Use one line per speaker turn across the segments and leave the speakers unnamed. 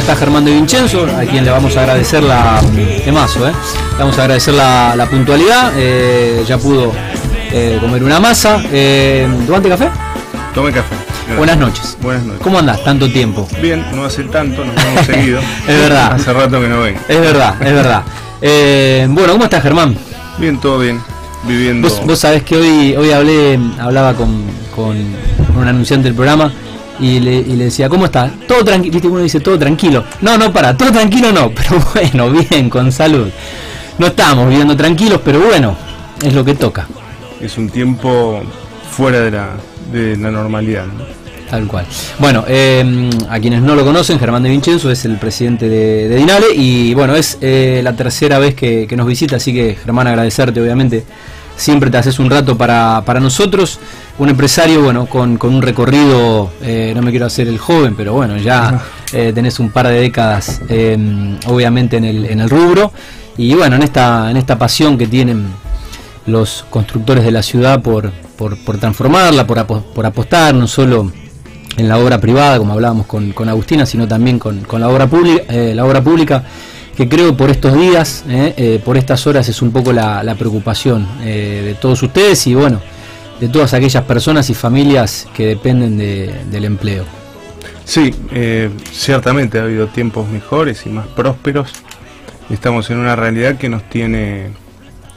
está Germán de Vincenzo, a quien le vamos a agradecer la temazo, ¿eh? Le vamos a agradecer la, la puntualidad, eh, ya pudo eh, comer una masa. Eh, ¿Tomate café?
Tome café. Gracias.
Buenas noches.
Buenas noches.
¿Cómo andás? Tanto tiempo.
Bien, no hace tanto, nos hemos seguido.
Es verdad.
Hace rato que no ven.
Es verdad, es verdad. Bueno, ¿cómo estás Germán?
Bien, todo bien. Viviendo.
Vos, vos sabés que hoy, hoy hablé, hablaba con, con un anunciante del programa y le, y le decía, ¿cómo está? Todo tranquilo, viste uno dice todo tranquilo. No, no, para, todo tranquilo no, pero bueno, bien, con salud. No estamos viviendo tranquilos, pero bueno, es lo que toca,
Es un tiempo fuera de la, de la normalidad. ¿no?
tal cual. Bueno, eh, a quienes no lo conocen, Germán de Vincenzo es el presidente de, de Dinale y bueno, es eh, la tercera vez que, que nos visita, así que Germán, agradecerte obviamente. Siempre te haces un rato para, para nosotros, un empresario bueno con, con un recorrido, eh, no me quiero hacer el joven, pero bueno, ya eh, tenés un par de décadas eh, obviamente en el, en el rubro. Y bueno, en esta, en esta pasión que tienen los constructores de la ciudad por, por, por transformarla, por, apo- por apostar no solo en la obra privada, como hablábamos con, con Agustina, sino también con, con la obra pública, eh, la obra pública, que creo por estos días, por estas horas es un poco la, la preocupación de todos ustedes. Y bueno, de todas aquellas personas y familias que dependen de- del empleo.
Sí, eh, ciertamente ha habido tiempos mejores y más prósperos. Estamos en una realidad que nos tiene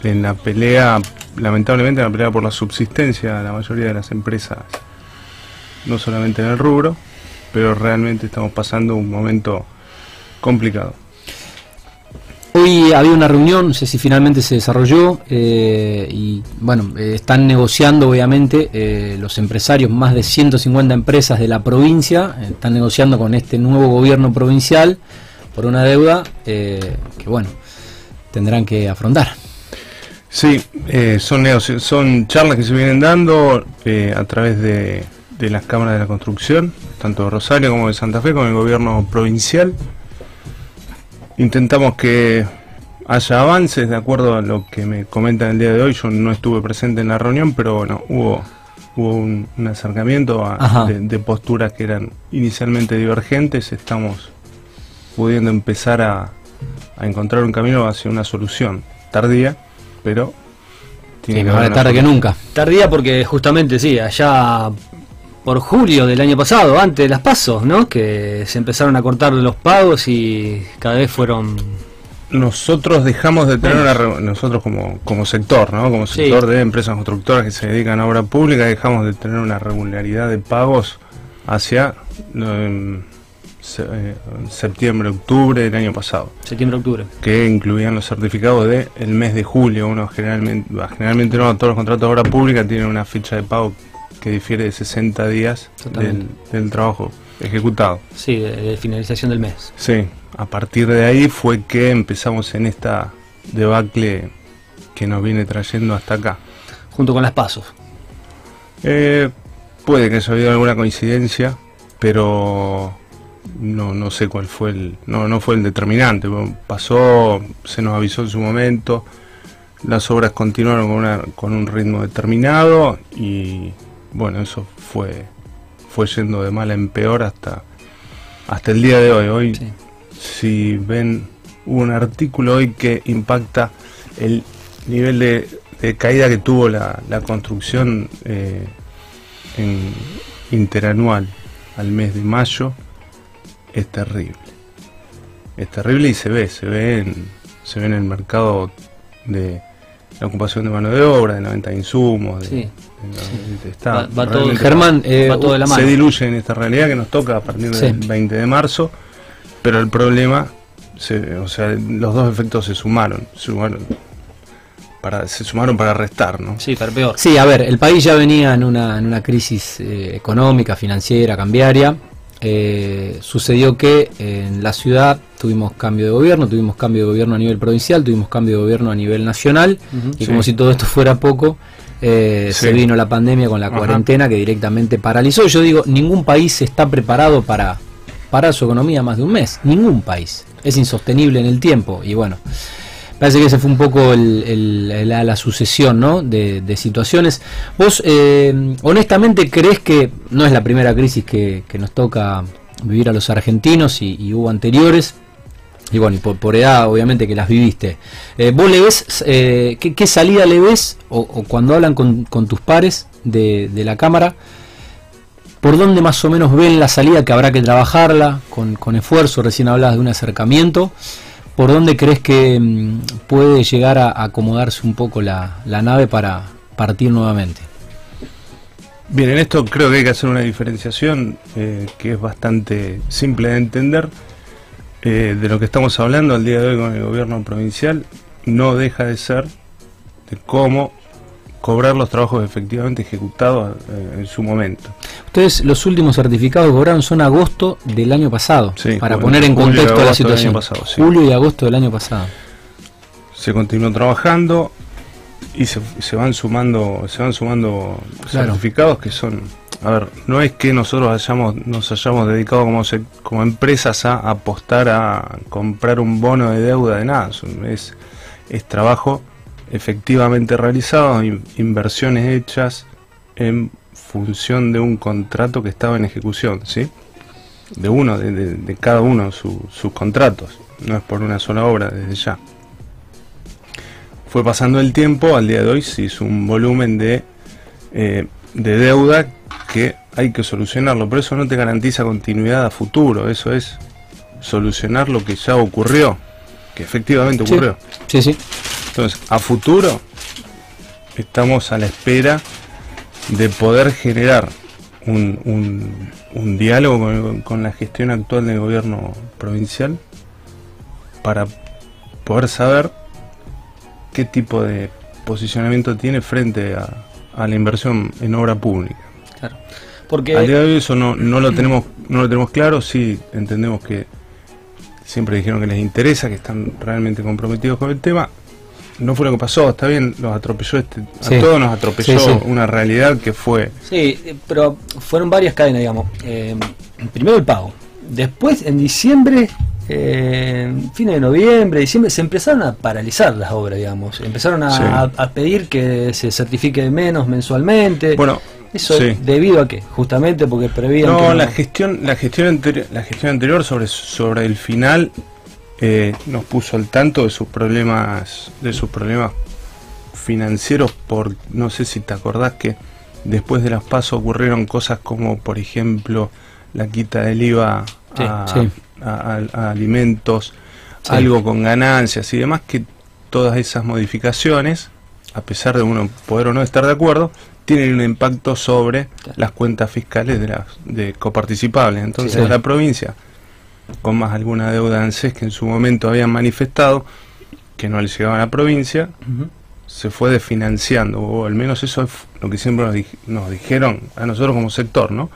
en la pelea, lamentablemente en la pelea por la subsistencia de la mayoría de las empresas, no solamente en el rubro, pero realmente estamos pasando un momento complicado.
Hoy había una reunión, no sé si finalmente se desarrolló, eh, y bueno, eh, están negociando obviamente eh, los empresarios, más de 150 empresas de la provincia, están negociando con este nuevo gobierno provincial por una deuda que bueno, tendrán que afrontar.
Sí, son, son charlas que se vienen dando a través de las cámaras de la construcción, tanto de Rosario como de Santa Fe, con el gobierno provincial. Intentamos que haya avances de acuerdo a lo que me comentan el día de hoy. Yo no estuve presente en la reunión, pero bueno, hubo, hubo un, un acercamiento a- de, de posturas que eran inicialmente divergentes. Estamos pudiendo empezar a, a encontrar un camino hacia una solución tardía, pero tiene
Sí,
que
tarde que nunca.
Tardía porque justamente sí, allá por julio del año pasado, antes de las pasos, ¿no? Que se empezaron a cortar los pagos y cada vez fueron...
Nosotros dejamos de tener una nosotros como, como sector, ¿no? Como
Sí.
sector de empresas constructoras que se dedican a obra pública, dejamos de tener una regularidad de pagos hacia eh, se- eh, septiembre, octubre del año pasado,
Septiembre-octubre.
que incluían los certificados de el mes de julio. Uno generalmente, generalmente no, todos los contratos de obra pública tienen una fecha de pago que difiere de 60 días del, del trabajo ejecutado.
Sí, de, de finalización del mes.
Sí, a partir de ahí fue que empezamos en esta debacle que nos viene trayendo hasta acá.
Junto con las pasos.
Eh, puede que haya habido alguna coincidencia, pero no, no sé cuál fue el, no, no fue el determinante. Pasó, se nos avisó en su momento, las obras continuaron con, una, con un ritmo determinado y bueno, eso fue, fue yendo de mal en peor hasta, hasta el día de hoy. Hoy
Sí.
Si ven un artículo hoy que impacta el nivel de, de caída que tuvo la, la construcción eh, en interanual al mes de mayo es terrible es terrible y se ve se ve en, se ve en el mercado de la ocupación de mano de obra de la venta de insumos de-
Sí.
de- de- está
Va- va todo-
realmente-
Germán, eh,
Va todo de la
se
mano.
diluye en esta realidad que nos toca a partir
Sí.
del 20 de marzo, pero el problema, se- o sea, los dos efectos se sumaron, se sumaron para, se sumaron para restar, ¿no?
Sí, para peor.
Sí, a ver, el país ya venía en una, en una crisis eh, económica, financiera, cambiaria. Eh, sucedió que en la ciudad tuvimos cambio de gobierno, tuvimos cambio de gobierno a nivel provincial, tuvimos cambio de gobierno a nivel nacional, y
Sí.
como si todo esto fuera poco, eh,
Sí.
se vino la pandemia con la
Ajá.
cuarentena que directamente paralizó. Yo digo, ningún país está preparado para parar su economía más de un mes, ningún país. Es insostenible en el tiempo, y bueno. Parece que ese fue un poco el- el- la, la sucesión ¿no? de, situaciones. ¿Vos eh, honestamente crees que no es la primera crisis que, que nos toca vivir a los argentinos y, hubo anteriores. Y bueno, y por, edad obviamente que las viviste. Eh, ¿Vos le ves, eh, ¿qué, salida le ves o, cuando hablan con, tus pares de, la Cámara? ¿Por dónde más o menos ven la salida que habrá que trabajarla con, esfuerzo? Recién hablabas de un acercamiento. ¿Por dónde crees que mm, puede llegar a acomodarse un poco la nave para partir nuevamente?
Bien, en esto creo que hay que hacer una diferenciación eh, que es bastante simple de entender. Eh, de lo que estamos hablando al día de hoy con el gobierno provincial no deja de ser de cómo cobrar los trabajos efectivamente ejecutados eh, en su momento.
Ustedes los últimos certificados que cobraron son agosto del año pasado, para poner en contexto la situación. Julio y agosto del año pasado.
Se continuó trabajando, y se, van sumando se van sumando certificados que son a ver no es que nosotros hayamos nos hayamos dedicado como como empresas a apostar a comprar un bono de deuda de nada es es trabajo efectivamente realizado inversiones hechas en función de un contrato que estaba en ejecución sí de uno de, cada uno sus contratos no es por una sola obra desde ya fue pasando el tiempo, al día de hoy se hizo un volumen de, eh, de deuda que hay que solucionarlo, pero eso no te garantiza continuidad a futuro, eso es solucionar lo que ya ocurrió, que efectivamente ocurrió.
Sí, sí.
Entonces, a futuro estamos a la espera de poder generar un, un, diálogo con, con, la gestión actual del gobierno provincial para poder saber qué tipo de posicionamiento tiene frente a, la inversión en obra pública. Claro. Porque al día de hoy eso no, no lo tenemos no lo tenemos claro, sí entendemos que siempre dijeron que les interesa, que están realmente comprometidos con el tema. No fue lo que pasó, está bien, los atropelló este, a todos nos atropelló una realidad que fue.
Sí, pero fueron varias cadenas, digamos. Eh, primero el pago. Después, en diciembre, eh, fines de noviembre, diciembre, se empezaron a paralizar las obras, digamos. Empezaron a, pedir que se certifique menos mensualmente.
Bueno,
eso debido a qué? Justamente porque prevían.
No, la gestión, la gestión anterior, la gestión anterior sobre sobre el final eh, nos puso al tanto de sus problemas, de sus problemas financieros. Por no sé si te acordás que después de las pasos ocurrieron cosas como, por ejemplo, la quita del IVA a, a, alimentos, algo con ganancias y demás, que todas esas modificaciones, a pesar de uno poder o no estar de acuerdo, tienen un impacto sobre las cuentas fiscales de las de coparticipables. Entonces la provincia, con más alguna deuda ANSES que en su momento habían manifestado que no le llegaba a la provincia, se fue desfinanciando, o al menos eso es lo que siempre nos, nos dijeron a nosotros como sector, ¿no?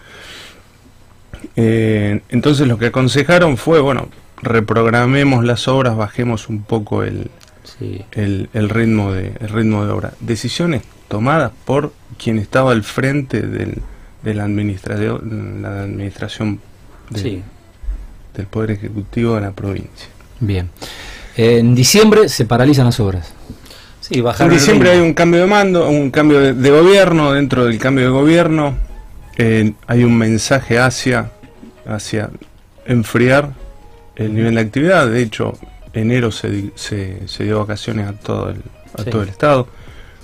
Eh, entonces lo que aconsejaron fue, bueno, reprogramemos las obras, bajemos un poco el, el, ritmo de, el ritmo de obra. Decisiones tomadas por quien estaba al frente del, de la, administración, la administración del Poder Ejecutivo de la provincia.
Bien. En diciembre se paralizan las obras.
Sí, en diciembre hay un cambio de mando, un cambio de, gobierno, dentro del cambio de gobierno eh, hay un mensaje hacia, hacia enfriar el nivel de actividad. De hecho, enero se, se, dio vacaciones a todo el, a todo el Estado.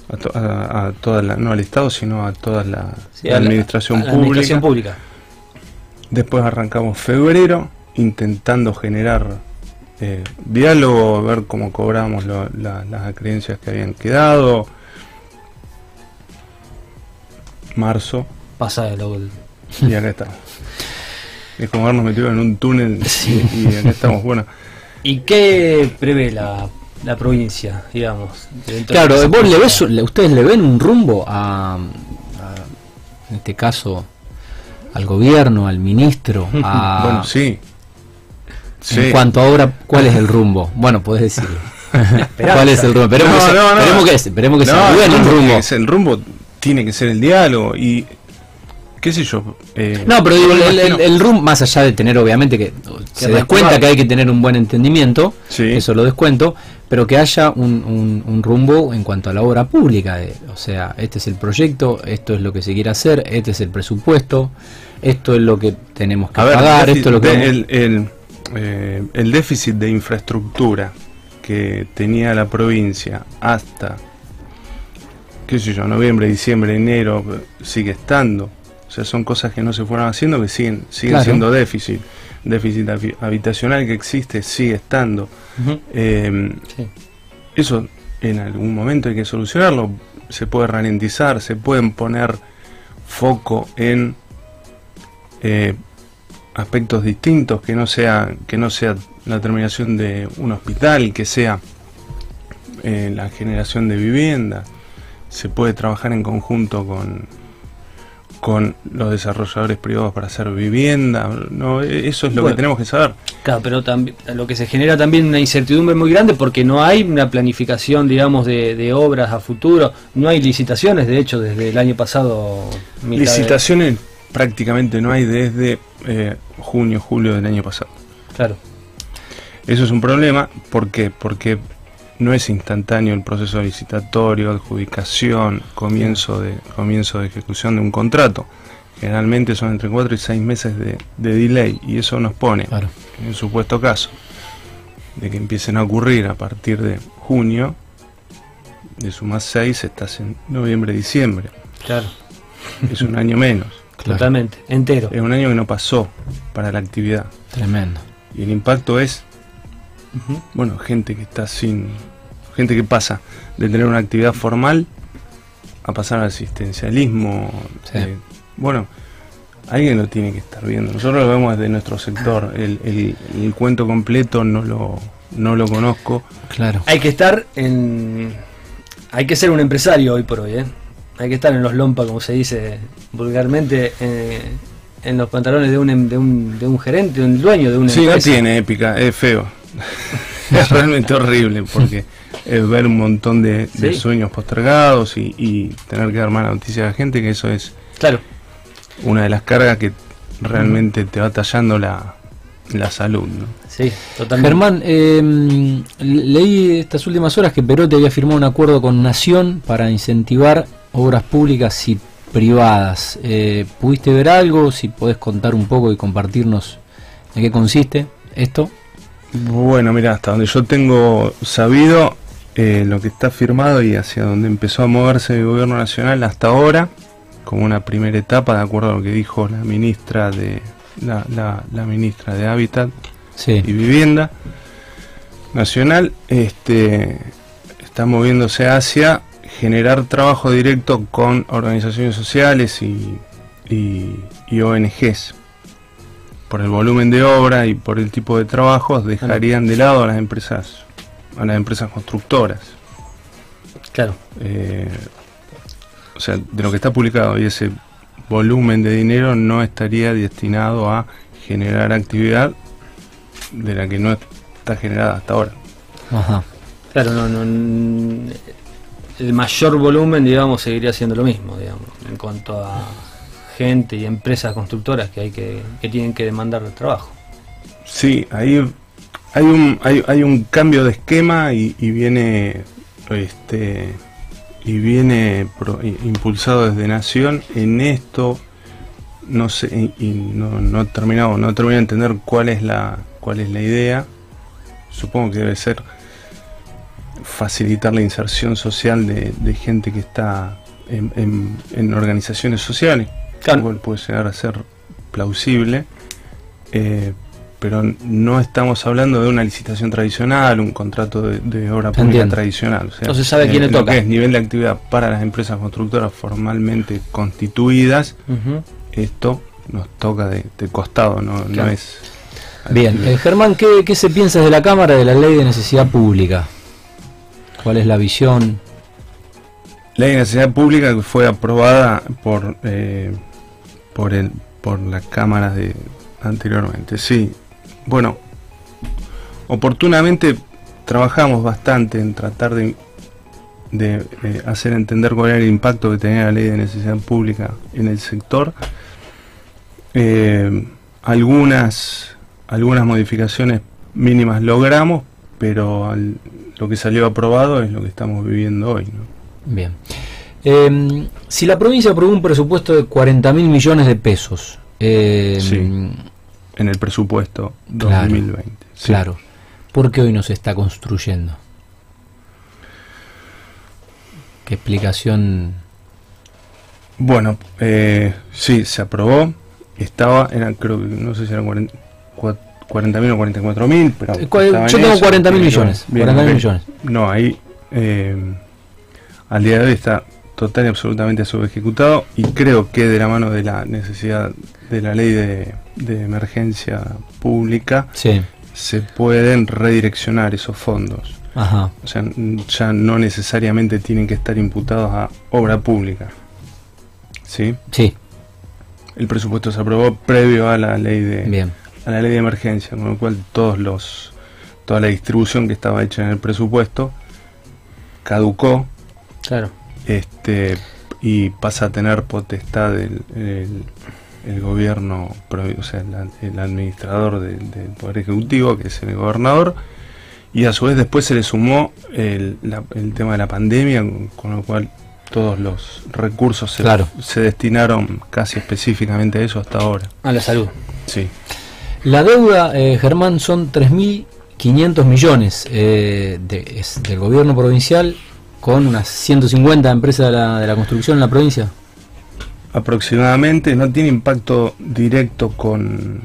A, toda la, no al Estado, sino a toda la, administración, pública. Después arrancamos febrero, intentando generar eh, diálogo, ver cómo cobramos las acreencias que habían quedado. Marzo,
pasa de lo
Y acá estamos. Es como habernos metido en un túnel y, acá estamos. Bueno.
¿Y qué prevé la, la provincia, digamos?
Claro, vos le ves, ustedes le ven un rumbo a, en este caso, al gobierno, al ministro, a...
bueno, sí.
En cuanto a ahora, ¿cuál es el rumbo? Bueno, podés decirlo. ¿Cuál es el rumbo? Esperemos, no, no, no. esperemos que, esperemos que sea bueno el rumbo.
el rumbo tiene que ser el diálogo y qué sé yo.
Eh, no, pero digo, el, el, room, más allá de tener, obviamente, que, se des cuenta que hay que tener un buen entendimiento, eso lo descuento, pero que haya un, un, rumbo en cuanto a la obra pública. o sea, este es el proyecto, esto es lo que se quiere hacer, este es el presupuesto. esto es lo que tenemos que
A
pagar, esto es lo que...
déficit-
vamos-
el, el, eh, el déficit de infraestructura que tenía la provincia hasta, qué sé yo, noviembre, diciembre, enero, sigue estando. O sea, son cosas que no se fueron haciendo que siguen, siguen
Claro.
siendo déficit. Déficit habi- habitacional que existe sigue estando. Eh,
Sí.
eso en algún momento hay que solucionarlo. Se puede ralentizar, se pueden poner foco en eh, aspectos distintos, que no sea que no sea la terminación de un hospital, que sea eh, la generación de vivienda. Se puede trabajar en conjunto con con los desarrolladores privados para hacer vivienda. No, E- eso es lo
Bueno.
que tenemos que saber.
Claro, pero también lo que se genera también una incertidumbre muy grande porque no hay una planificación, digamos, de, de obras a futuro, no hay licitaciones, de hecho, desde el año pasado. de-
Licitaciones prácticamente no hay desde eh, junio, julio del año pasado.
Claro,
Eso es un problema, ¿por qué? Porque no es instantáneo el proceso licitatorio, adjudicación, comienzo de, comienzo de ejecución de un contrato. Generalmente son entre 4 y 6 meses de, de delay y eso nos pone,
Claro.
en el supuesto caso, de que empiecen a ocurrir a partir de junio, de sumas 6 estás en noviembre, diciembre.
claro,
Es un año menos.
Claro.
totalmente, entero.
Es un año que no pasó para la actividad.
Tremendo.
Y el impacto es bueno, gente que está sin. gente que pasa de tener una actividad formal a pasar al asistencialismo.
Sí.
eh, bueno, alguien lo tiene que estar viendo. Nosotros lo vemos desde nuestro sector. El, el- el cuento completo no lo, no lo conozco.
Claro.
Hay que estar en. Hay que ser un empresario hoy por hoy, ¿eh? Hay que estar en los lompa, como se dice vulgarmente, eh, en los pantalones de un, em- de un, de un gerente, de un dueño de una
Sí, no
empresa.
tiene épica, es feo. es realmente horrible porque es ver un montón de, de
Sí.
sueños postergados y, y tener que dar mala noticia a la gente, que eso es
Claro,
una de las cargas que realmente te va tallando la, la salud. ¿no?
sí, totalmente.
Germán, eh, leí estas últimas horas que Perote había firmado un acuerdo con Nación para incentivar obras públicas y privadas. Eh, ¿Pudiste ver algo? Si podés contar un poco y compartirnos en qué consiste esto.
Bueno, mira, hasta donde yo tengo sabido eh, lo que está firmado y hacia donde empezó a moverse el gobierno nacional hasta ahora, como una primera etapa, de acuerdo a lo que dijo la ministra de la, la- la ministra de Hábitat
Sí.
y Vivienda Nacional, este, está moviéndose hacia generar trabajo directo con organizaciones sociales y, y- y ONGs. Por el volumen de obra y por el tipo de trabajos dejarían de lado a las empresas, a las empresas constructoras.
Claro,
Eh, o sea, de lo que está publicado y ese volumen de dinero no estaría destinado a generar actividad de la que no está generada hasta ahora.
Ajá.
claro, no, no, el mayor volumen, digamos, seguiría siendo lo mismo, digamos, en cuanto a gente y empresas constructoras que hay que, que tienen que demandar trabajo.
Sí, ahí hay un, hay, hay un cambio de esquema y, viene este y viene impulsado desde Nación en esto no sé y, no, no he terminado no terminé de entender cuál es la cuál es la idea supongo que debe ser facilitar la inserción social de, de gente que está en, en- en organizaciones sociales
Claro.
Igual puede llegar a ser plausible eh, pero no estamos hablando de una licitación tradicional, un contrato de, de obra pública
Entiendo.
tradicional. O sea,
No se sabe a quién le
en lo
toca.
que es nivel de actividad para las empresas constructoras formalmente constituidas, esto nos toca de, de costado, no, no es...
Bien, eh, Germán, ¿qué, ¿qué se piensa de la Cámara de la Ley de Necesidad Pública? ¿Cuál es la visión?
De necesidad pública que fue aprobada por eh, por el por las cámaras de anteriormente. Sí, bueno, oportunamente trabajamos bastante en tratar de, de, eh, hacer entender cuál era el impacto que tenía la ley de necesidad pública en el sector. Eh, algunas algunas modificaciones mínimas logramos, pero al- lo que salió aprobado es lo que estamos viviendo hoy. ¿no?
Bien. Eh, si la provincia aprobó un presupuesto de 40 mil millones de pesos eh,
Sí. en el presupuesto
Claro,
2020. Sí.
Claro. ¿Por qué hoy no se está construyendo? ¿Qué explicación?
Bueno, eh, sí, se aprobó. Estaba, eran, creo que, no sé si eran 40 cua- 40.000 o 44.000, pero.
Eh, yo tengo
eso.
40.000
Bien,
millones,
bien,
40.000
ok.
millones.
No, ahí eh, al día de hoy está total y absolutamente subejecutado y creo que de la mano de la necesidad de la ley de, de emergencia pública
Sí.
se pueden redireccionar esos fondos.
Ajá.
O sea, ya no necesariamente tienen que estar imputados a obra pública. ¿Sí?
Sí.
El presupuesto se aprobó previo a la ley de
Bien.
A la ley de emergencia, con lo cual todos los toda la distribución que estaba hecha en el presupuesto caducó
Claro.
este y pasa a tener potestad el, el- el gobierno, o sea, el, el administrador del, del Poder Ejecutivo, que es el gobernador, y a su vez después se le sumó el, la- el tema de la pandemia, con, con lo cual todos los recursos se,
Claro.
se destinaron casi específicamente a eso hasta ahora.
A la salud.
Sí.
La deuda, eh, Germán, son 3.500 millones eh, de- es del gobierno provincial con unas 150 empresas de la, de la construcción en la provincia.
aproximadamente no tiene impacto directo con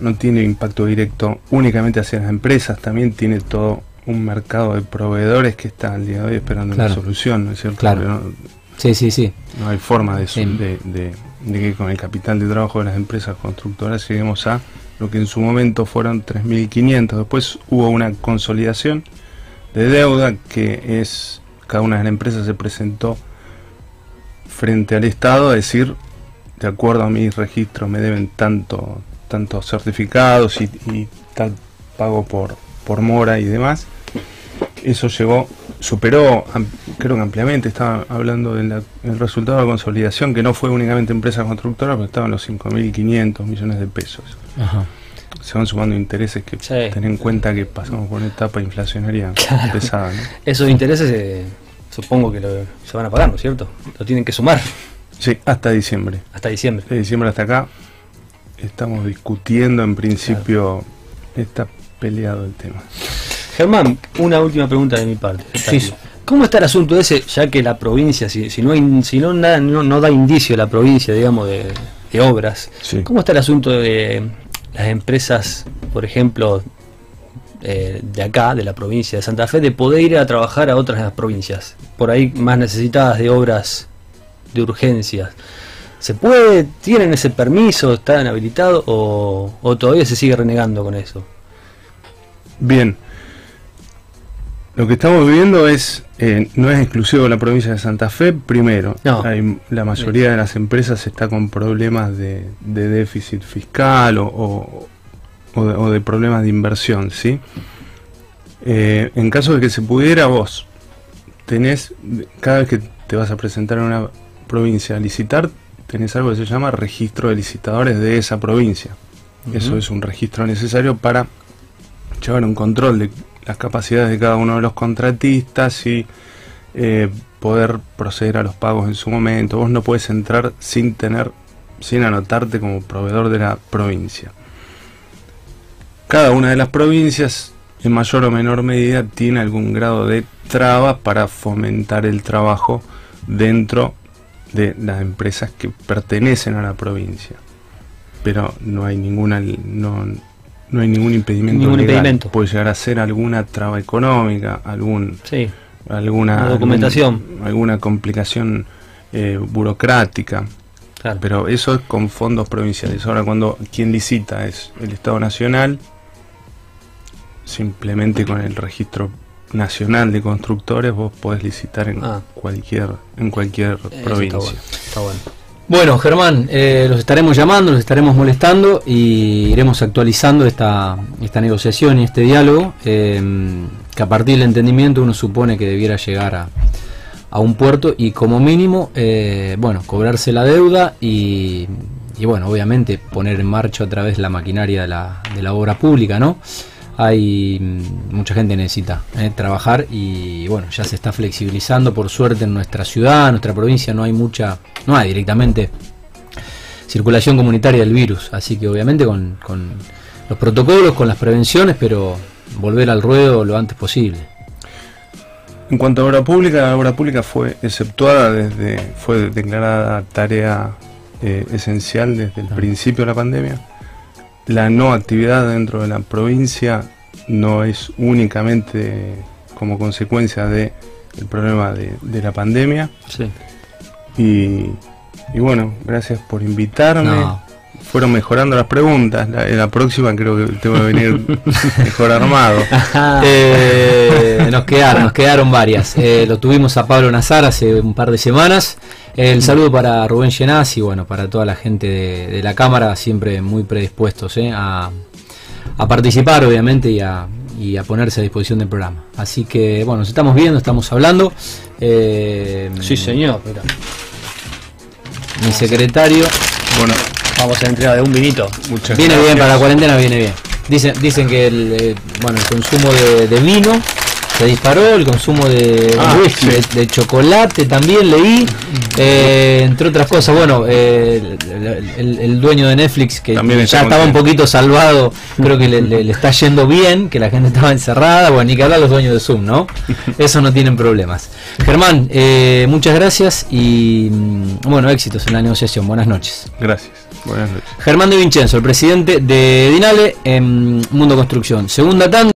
no tiene impacto directo únicamente hacia las empresas también tiene todo un mercado de proveedores que está al día de hoy esperando
Claro.
una solución no es cierto
Claro.
Porque
Sí, sí, sí.
no, no hay forma de,
Sí.
de, de- de que con el capital de trabajo de las empresas constructoras lleguemos a lo que en su momento fueron 3.500 después hubo una consolidación de deuda que es cada una de las empresas se presentó frente al Estado a decir, de acuerdo a mis registros me deben tanto, tantos certificados y, tal pago por, por mora y demás. Eso llegó, superó, creo que ampliamente, estaba hablando del resultado de la consolidación, que no fue únicamente empresa constructora, pero estaban los 5.500 millones de pesos. Se van sumando intereses que
Sí.
ten en cuenta que pasamos por una etapa inflacionaria
Claro.
pesada. ¿no?
Esos intereses eh, supongo que lo- se van a pagar, ¿no es cierto? Lo tienen que sumar
Sí, hasta diciembre.
hasta diciembre.
de diciembre hasta acá estamos discutiendo en principio está peleado el tema
Germán, una última pregunta de mi parte.
Sí.
¿Cómo está el asunto ese, ya que la provincia, si, si no, hay, si no, nada- no, no da indicio la provincia, digamos, de, de obras,
Sí.
¿cómo está el asunto de las empresas, por ejemplo, eh, de acá, de la provincia de Santa Fe, de poder ir a trabajar a otras provincias, por ahí más necesitadas de obras de urgencias? ¿Se puede? ¿Tienen ese permiso? ¿Están habilitados? O, ¿O todavía se sigue renegando con eso?
bien lo que estamos viviendo es eh, no es exclusivo de la provincia de Santa Fe primero.
No.
hay- la mayoría de las empresas está con problemas de, de déficit fiscal o, o- o de, o de problemas de inversión sí Eh, en caso de que se pudiera vos tenés cada vez que te vas a presentar en una provincia a licitar tenés algo que se llama registro de licitadores de esa provincia. Eso es un registro necesario para llevar un control de las capacidades de cada uno de los contratistas y eh, poder proceder a los pagos en su momento. Vos no puedes entrar sin tener, sin anotarte como proveedor de la provincia. Cada una de las provincias, en mayor o menor medida, tiene algún grado de trabas para fomentar el trabajo dentro de las empresas que pertenecen a la provincia. Pero no hay ninguna no hay ningún impedimento
Ningún
legal.
impedimento.
Puede llegar a ser alguna traba económica, algún
Sí,
alguna
documentación.
algún- alguna complicación eh, burocrática,
claro.
pero eso es con fondos provinciales. Ahora cuando quien licita es el Estado Nacional, simplemente con el registro nacional de constructores vos podés licitar en
Ah.
cualquier en cualquier
está
provincia.
bueno, está bueno.
Bueno, Germán, eh, los estaremos llamando, los estaremos molestando y iremos actualizando esta, esta negociación y este diálogo, eh, que a partir del entendimiento uno supone que debiera llegar a, a un puerto y como mínimo, eh, bueno, cobrarse la deuda y, y, bueno, obviamente poner en marcha otra vez la maquinaria de la, de la obra pública, ¿no? Hay mm, mucha gente necesita eh, trabajar y bueno, ya se está flexibilizando por suerte en nuestra ciudad, en nuestra provincia no hay mucha, no hay directamente circulación comunitaria del virus. Así que obviamente con, con los protocolos, con las prevenciones, pero volver al ruedo lo antes posible.
En cuanto a obra pública, la obra pública fue exceptuada desde, fue declarada tarea eh, esencial desde el principio de la pandemia. La no actividad dentro de la provincia no es únicamente como consecuencia de el problema de, de la pandemia.
Sí.
Y, y bueno, gracias por invitarme.
No.
Fueron mejorando las preguntas. La, en la próxima creo que tengo que venir mejor armado.
Eh, nos quedaron, nos quedaron varias. Eh, lo tuvimos a Pablo Nazar hace un par de semanas. El saludo para Rubén Llenaz y bueno, para toda la gente de, de la Cámara, siempre muy predispuestos eh, a, a participar, obviamente, y a, y a ponerse a disposición del programa. Así que bueno, nos estamos viendo, estamos hablando. Eh,
Sí, señor. mira.
Mi secretario.
Bueno,
Vamos a la entrega de un vinito.
muchas
Viene bien para la cuarentena, viene bien. Dicen, dicen que el, eh, bueno, el consumo de, de vino se disparó, el consumo de,
Ah,
whisky,
sí.
de, de chocolate también leí, eh, entre otras cosas. Bueno, eh, el, el- el dueño de Netflix, que
También
ya estaba un poquito salvado, creo que le, le- le está yendo bien, que la gente estaba encerrada. Bueno, ni que hablar los dueños de Zoom, ¿no? Eso no tienen problemas. Germán, eh, muchas gracias y mm, bueno, éxitos en la negociación. Buenas noches.
Gracias. Buenas noches.
Germán de Vincenzo, el presidente de Dinale en Mundo Construcción. Segunda tanda.